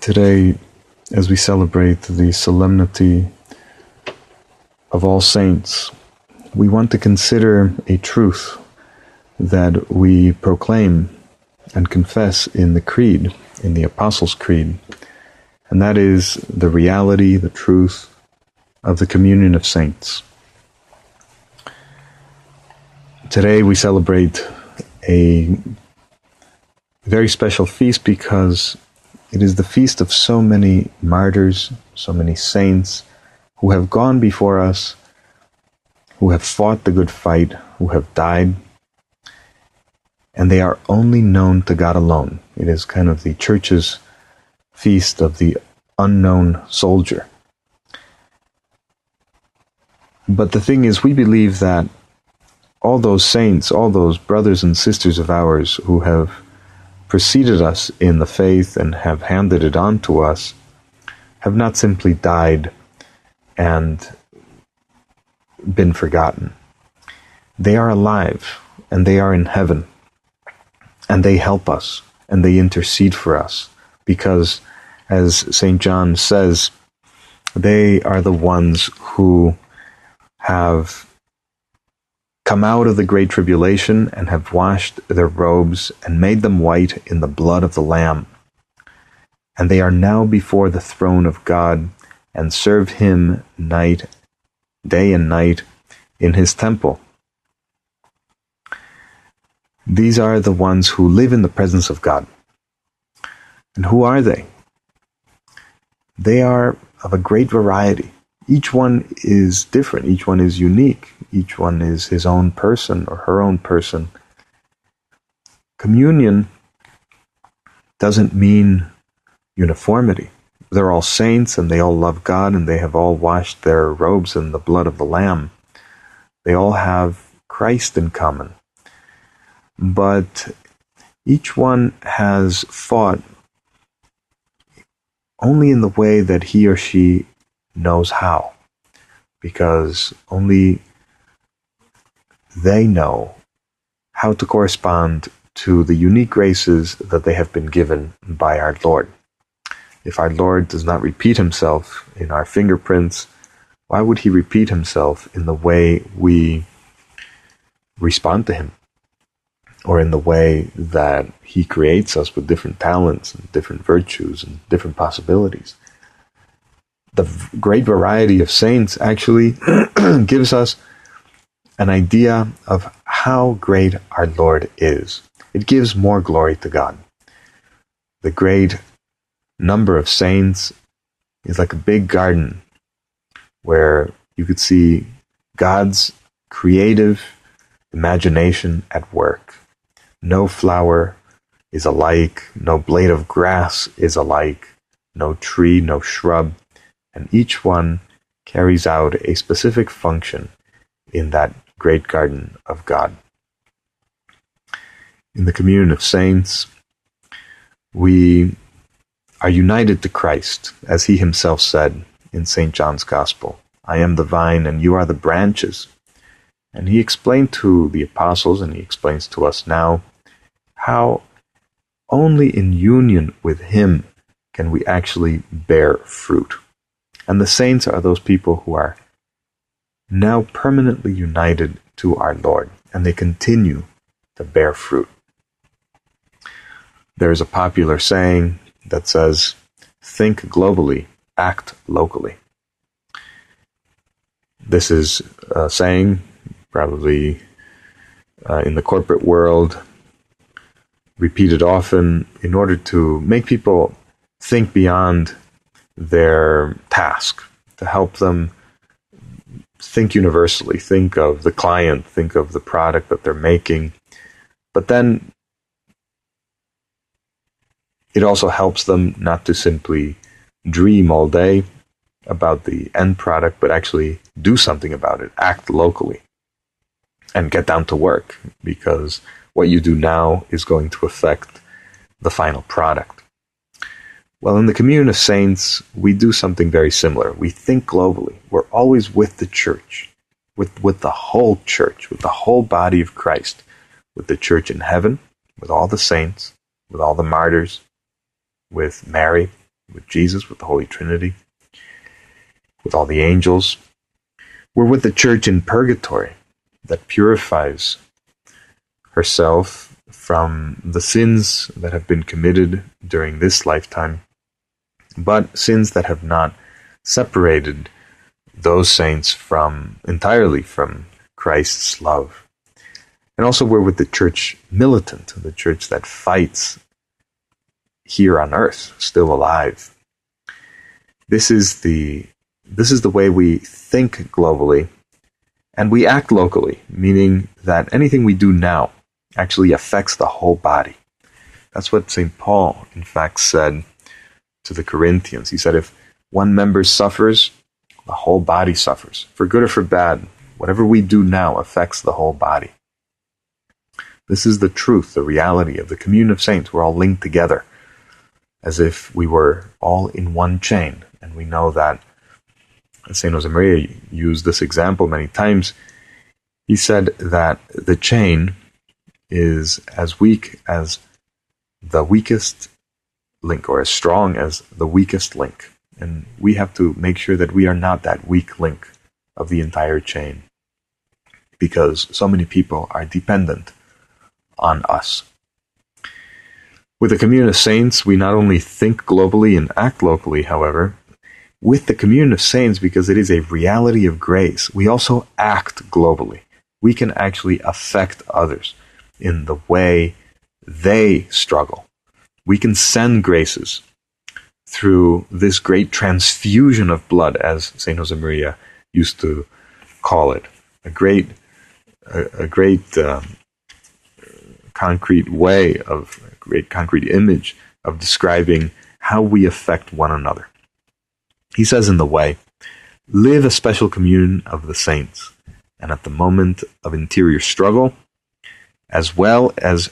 Today, as we celebrate the solemnity of All Saints, we want to consider a truth that we proclaim and confess in the Creed, in the Apostles' Creed, and that is the reality, the truth of the communion of saints. Today we celebrate a very special feast because it is the feast of so many martyrs, so many saints who have gone before us, who have fought the good fight, who have died, and they are only known to God alone. It is kind of the church's feast of the unknown soldier. But the thing is, we believe that all those saints, all those brothers and sisters of ours who have preceded us in the faith and have handed it on to us have not simply died and been forgotten. They are alive and they are in heaven and they help us and they intercede for us because, as St. John says, they are the ones who have come out of the great tribulation and have washed their robes and made them white in the blood of the Lamb. And they are now before the throne of God and serve him night, day and night in his temple. These are the ones who live in the presence of God. And who are they? They are of a great variety. Each one is different. Each one is unique each one is his own person or her own person. Communion doesn't mean uniformity. They're all saints and they all love God and they have all washed their robes in the blood of the Lamb. They all have Christ in common. But each one has fought only in the way that he or she knows how. Because only they know how to correspond to the unique graces that they have been given by our Lord. If our Lord does not repeat himself in our fingerprints, why would he repeat himself in the way we respond to him? Or in the way that he creates us with different talents and different virtues and different possibilities? The great variety of saints actually gives us an idea of how great our Lord is. It gives more glory to God. The great number of saints is like a big garden where you could see God's creative imagination at work. No flower is alike, no blade of grass is alike, no tree, no shrub, and each one carries out a specific function in that great garden of God. In the communion of saints, we are united to Christ, as he himself said in St. John's Gospel I am the vine, and you are the branches. And he explained to the apostles, and he explains to us now, how only in union with him can we actually bear fruit. And the saints are those people who are now permanently united to our Lord, and they continue to bear fruit. There is a popular saying that says, think globally, act locally. This is a saying probably uh, in the corporate world, repeated often in order to make people think beyond their task, to help them think universally, think of the client, think of the product that they're making. But then It also helps them not to simply dream all day about the end product, but actually do something about it, act locally, and get down to work because what you do now is going to affect the final product. Well, in the communion of saints, we do something very similar. We think globally. We're always with the church, with, with the whole church, with the whole body of Christ, with the church in heaven, with all the saints, with all the martyrs, with Mary, with Jesus, with the Holy Trinity, with all the angels. We're with the church in purgatory that purifies herself from the sins that have been committed during this lifetime, but sins that have not separated those saints from entirely from Christ's love. And also, we're with the church militant, the church that fights here on earth, still alive. This is the this is the way we think globally and we act locally, meaning that anything we do now actually affects the whole body. That's what St. Paul, in fact, said to the Corinthians. He said, If one member suffers, the whole body suffers. For good or for bad, whatever we do now affects the whole body. This is the truth, the reality of the communion of saints. We're all linked together as if we were all in one chain. And we know that St. Josemaria used this example many times. He said that the chain is as weak as the weakest link, or as strong as the weakest link. And we have to make sure that we are not that weak link of the entire chain because so many people are dependent on us. With the communion of saints, we not only think globally and act locally, however, with the communion of saints, because it is a reality of grace, we also act globally. We can actually affect others in the way they struggle. We can send graces through this great transfusion of blood, as Saint Josemaria used to call it, a great, a, a great um, concrete way of a great concrete image of describing how we affect one another. He says in the way, live a special communion of the saints, and at the moment of interior struggle, as well as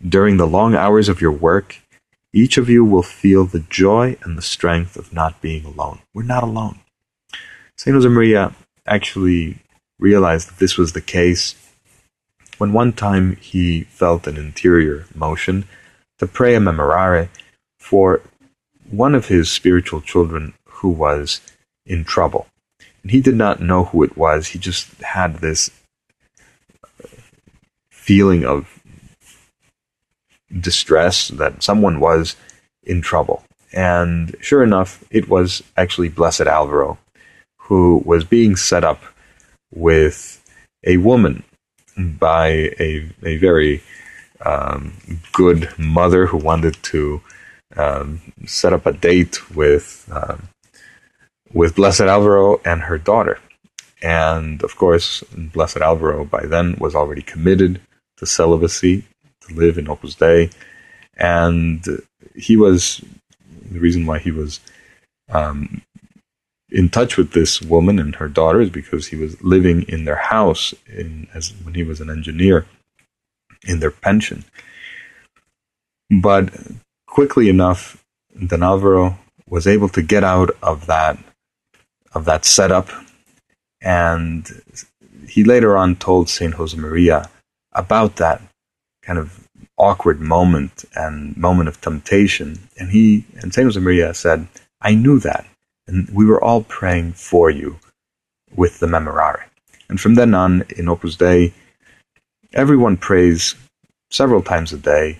during the long hours of your work, each of you will feel the joy and the strength of not being alone. We're not alone. St. Josemaria actually realized that this was the case when one time he felt an interior motion to pray a memorare for one of his spiritual children who was in trouble. And he did not know who it was. He just had this feeling of distress that someone was in trouble. And sure enough, it was actually Blessed Alvaro who was being set up with a woman by a, a very um, good mother who wanted to um, set up a date with um, with Blessed Alvaro and her daughter. And of course, Blessed Alvaro by then was already committed to celibacy, to live in Opus Dei. And he was, the reason why he was um, in touch with this woman and her daughter is because he was living in their house in, as when he was an engineer in their pension. But quickly enough, Don Alvaro was able to get out of that of that setup. And he later on told St. Josemaria about that kind of awkward moment and moment of temptation. And he and St. Josemaria said, I knew that. And we were all praying for you with the Memorare. And from then on, in Opus Dei, everyone prays several times a day,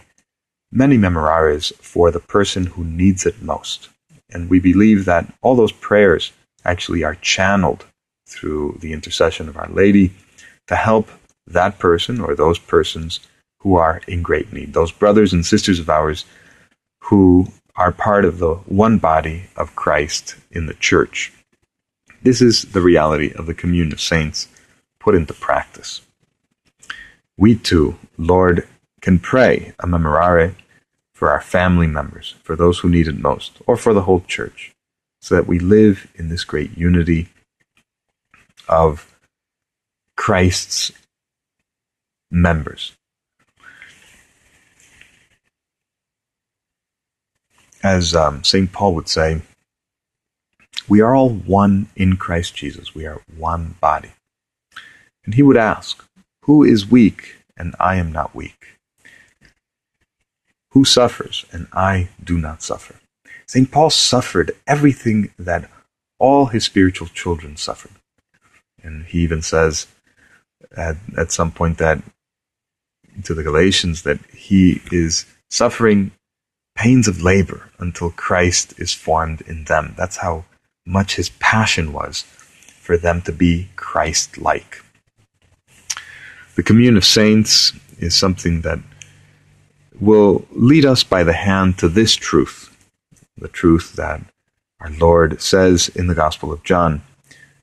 many Memorares for the person who needs it most. And we believe that all those prayers actually are channeled through the intercession of Our Lady to help that person or those persons who are in great need, those brothers and sisters of ours who are part of the one body of Christ in the church. This is the reality of the communion of saints put into practice. We too, Lord, can pray a memorare for our family members, for those who need it most, or for the whole church, so that we live in this great unity of Christ's members. As um, St. Paul would say, we are all one in Christ Jesus. We are one body. And he would ask, Who is weak and I am not weak? Who suffers and I do not suffer? St. Paul suffered everything that all his spiritual children suffered. And he even says at, at some point that to the Galatians that he is suffering pains of labor until Christ is formed in them. That's how much his passion was for them to be Christ like. The commune of saints is something that will lead us by the hand to this truth the truth that our Lord says in the Gospel of John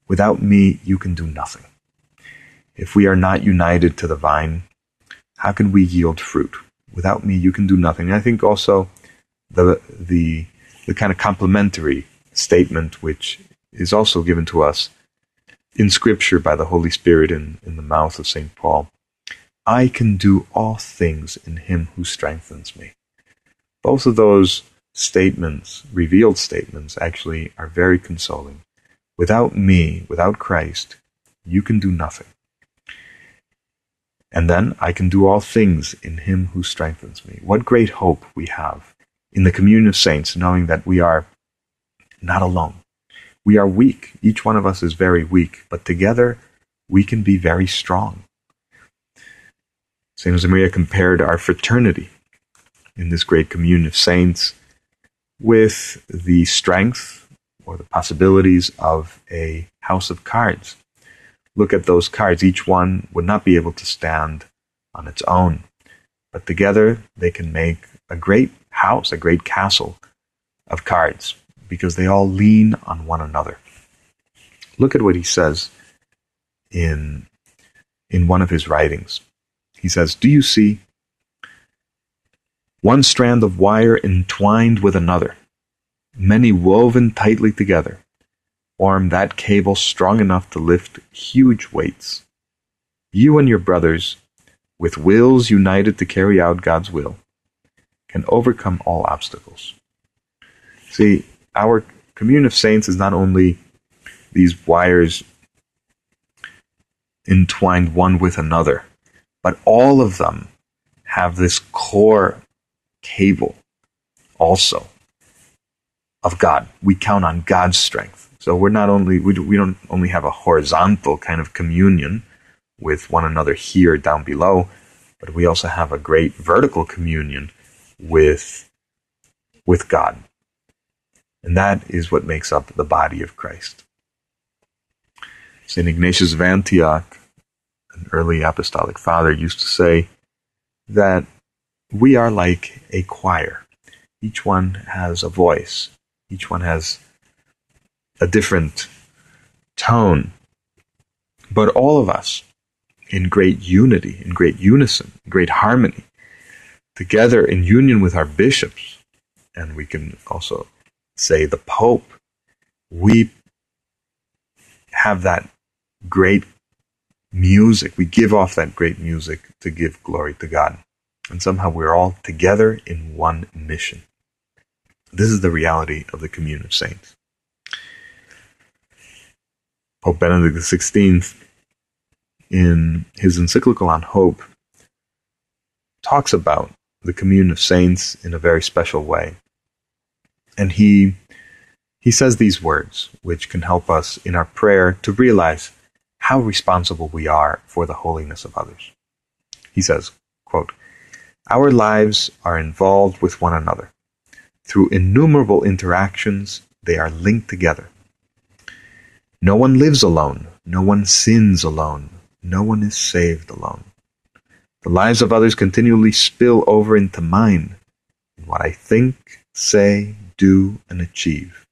Without me, you can do nothing. If we are not united to the vine, how can we yield fruit? Without me, you can do nothing. And I think also the, the, the kind of complementary statement which is also given to us in Scripture by the Holy Spirit in, in the mouth of St. Paul. I can do all things in him who strengthens me. Both of those statements, revealed statements, actually are very consoling. Without me, without Christ, you can do nothing. And then I can do all things in him who strengthens me. What great hope we have in the communion of saints, knowing that we are not alone. We are weak. Each one of us is very weak, but together we can be very strong. St. Josemaria compared our fraternity in this great communion of saints with the strength or the possibilities of a house of cards. Look at those cards. Each one would not be able to stand on its own, but together they can make a great house, a great castle of cards because they all lean on one another. Look at what he says in, in one of his writings. He says, Do you see? One strand of wire entwined with another, many woven tightly together, form that cable strong enough to lift huge weights. You and your brothers, with wills united to carry out God's will, can overcome all obstacles. See, our communion of saints is not only these wires entwined one with another, but all of them have this core cable also of God. We count on God's strength. So we're not only we, we don't only have a horizontal kind of communion with one another here down below, but we also have a great vertical communion with with God. And that is what makes up the body of Christ. St. Ignatius of Antioch, an early apostolic father, used to say that we are like a choir. Each one has a voice, each one has a different tone. But all of us, in great unity, in great unison, in great harmony, together in union with our bishops, and we can also say the Pope, we have that great music. We give off that great music to give glory to God. And somehow we're all together in one mission. This is the reality of the communion of saints. Pope Benedict XVI, in his encyclical on hope, talks about the communion of saints in a very special way. And he he says these words, which can help us in our prayer to realize how responsible we are for the holiness of others. He says, quote, Our lives are involved with one another. Through innumerable interactions, they are linked together. No one lives alone. No one sins alone. No one is saved alone. The lives of others continually spill over into mine in what I think, say, do, and achieve.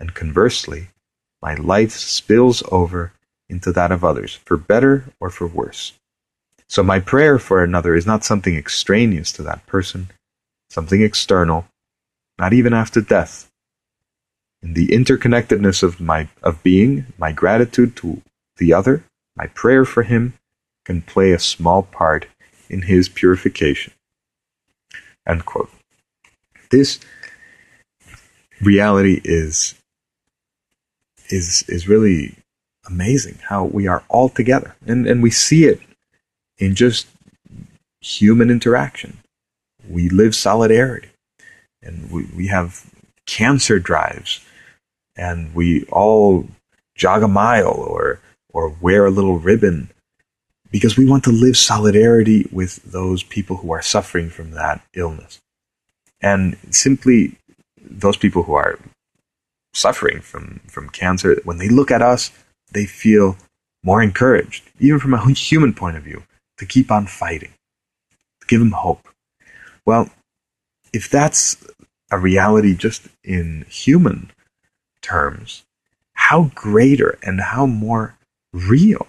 And conversely, my life spills over into that of others, for better or for worse. So my prayer for another is not something extraneous to that person, something external, not even after death. In the interconnectedness of my of being, my gratitude to the other, my prayer for him, can play a small part in his purification. This reality is is is really amazing how we are all together. And and we see it in just human interaction. We live solidarity. And we, we have cancer drives. And we all jog a mile or or wear a little ribbon because we want to live solidarity with those people who are suffering from that illness and simply those people who are suffering from, from cancer, when they look at us, they feel more encouraged, even from a human point of view, to keep on fighting, to give them hope. Well, if that's a reality just in human terms, how greater and how more real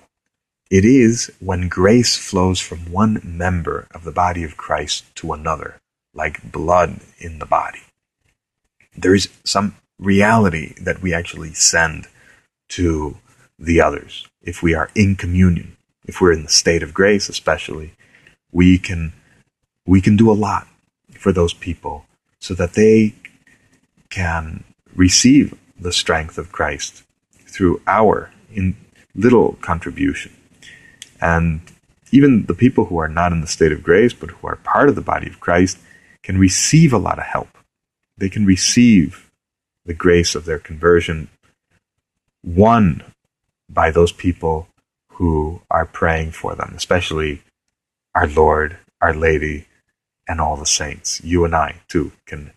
it is when grace flows from one member of the body of Christ to another, like blood in the body. There is some reality that we actually send to the others. If we are in communion, if we're in the state of grace, especially, we can we can do a lot for those people so that they can receive the strength of Christ through our in little contribution. And even the people who are not in the state of grace, but who are part of the body of Christ, can receive a lot of help. They can receive the grace of their conversion won by those people who are praying for them, especially our Lord, Our Lady, and all the saints. You and I, too, can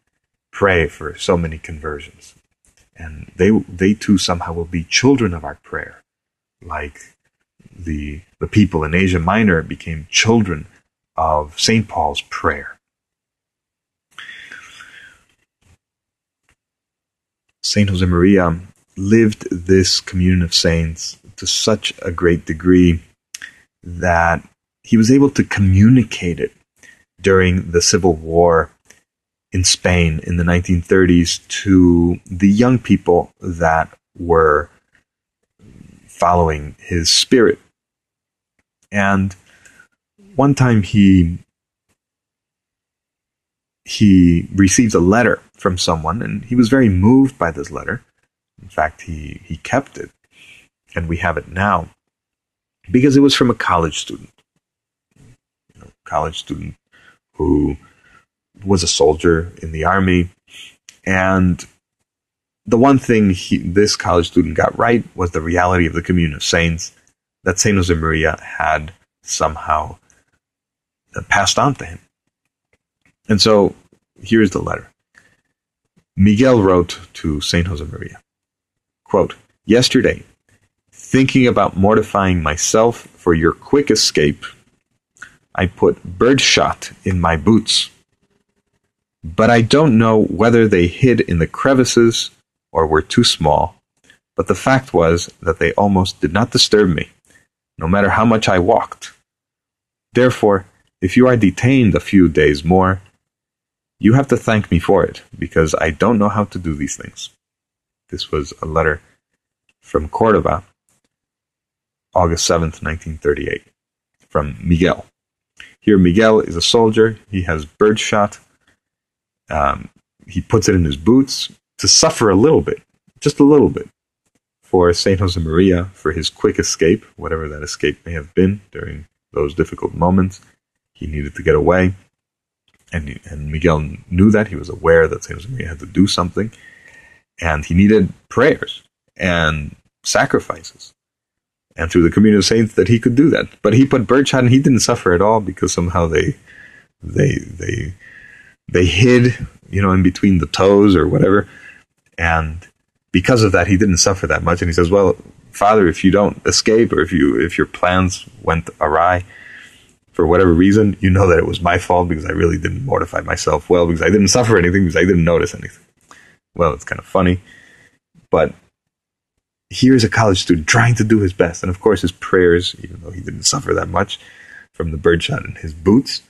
pray for so many conversions. And they, they too somehow will be children of our prayer, like the, the people in Asia Minor became children of St. Paul's prayer. Saint Josemaria lived this communion of saints to such a great degree that he was able to communicate it during the civil war in Spain in the 1930s to the young people that were following his spirit. And one time he he received a letter from someone, and he was very moved by this letter. In fact, he, he kept it, and we have it now because it was from a college student, you know, college student who was a soldier in the army, and the one thing he, this college student got right was the reality of the communion of saints that Saint Josemaria had somehow uh, passed on to him. And so here's the letter. Miguel wrote to St. Josemaria, quote, Yesterday, thinking about mortifying myself for your quick escape, I put birdshot in my boots. But I don't know whether they hid in the crevices or were too small, but the fact was that they almost did not disturb me, no matter how much I walked. Therefore, if you are detained a few days more, you have to thank me for it, because I don't know how to do these things. This was a letter from Cordova, August 7th, 1938, from Miguel. Here, Miguel is a soldier. He has birdshot. Um, he puts it in his boots to suffer a little bit, just a little bit, for St. Josemaria, for his quick escape, whatever that escape may have been during those difficult moments. He needed to get away and and Miguel knew that he was aware that Saint Josemaria had to do something, and he needed prayers and sacrifices, and through the communion of saints that he could do that. But he put birdshot, and he didn't suffer at all because somehow they they they they hid, you know, in between the toes or whatever, and because of that, he didn't suffer that much. And he says, "Well, Father, if you don't escape, or if you if your plans went awry." for whatever reason, you know that it was my fault because I really didn't mortify myself well because I didn't suffer anything because I didn't notice anything. Well, it's kind of funny, but here's a college student trying to do his best. And of course, his prayers, even though he didn't suffer that much from the birdshot in his boots,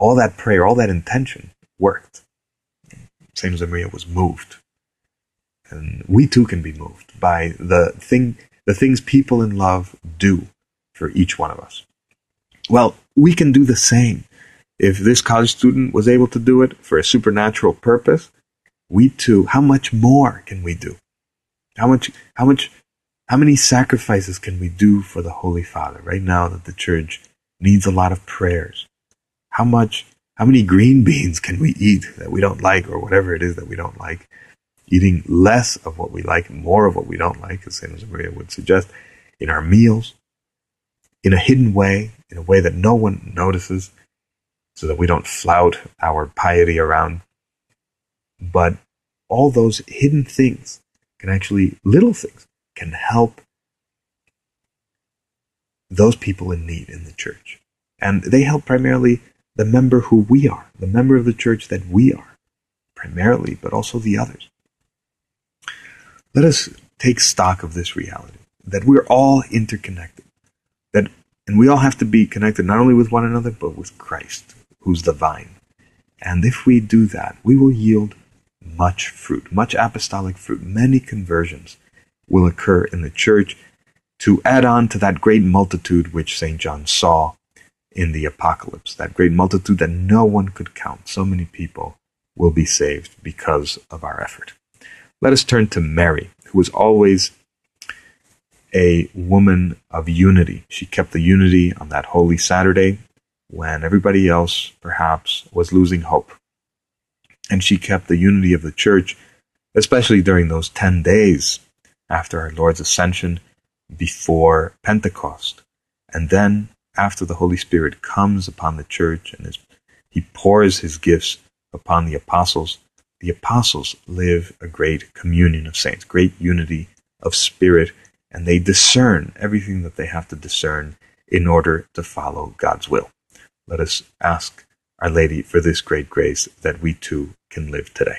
all that prayer, all that intention worked. Saint Josemaria was moved. And we too can be moved by the thing the things people in love do for each one of us. Well, we can do the same. If this college student was able to do it for a supernatural purpose, we too, how much more can we do? How much, how much, how many sacrifices can we do for the Holy Father right now that the church needs a lot of prayers? How much, how many green beans can we eat that we don't like or whatever it is that we don't like? Eating less of what we like, more of what we don't like, as St. Maria would suggest, in our meals, in a hidden way, in a way that no one notices, so that we don't flout our piety around. But all those hidden things can actually, little things, can help those people in need in the church. And they help primarily the member who we are, the member of the church that we are, primarily, but also the others. Let us take stock of this reality that we're all interconnected, that and we all have to be connected not only with one another, but with Christ, who's the vine. And if we do that, we will yield much fruit, much apostolic fruit. Many conversions will occur in the church to add on to that great multitude which St. John saw in the apocalypse, that great multitude that no one could count. So many people will be saved because of our effort. Let us turn to Mary, who was always a woman of unity. She kept the unity on that Holy Saturday when everybody else perhaps was losing hope. And she kept the unity of the church, especially during those 10 days after our Lord's ascension before Pentecost. And then after the Holy Spirit comes upon the church and he pours his gifts upon the apostles, the apostles live a great communion of saints, great unity of spirit and they discern everything that they have to discern in order to follow God's will. Let us ask Our Lady for this great grace that we too can live today.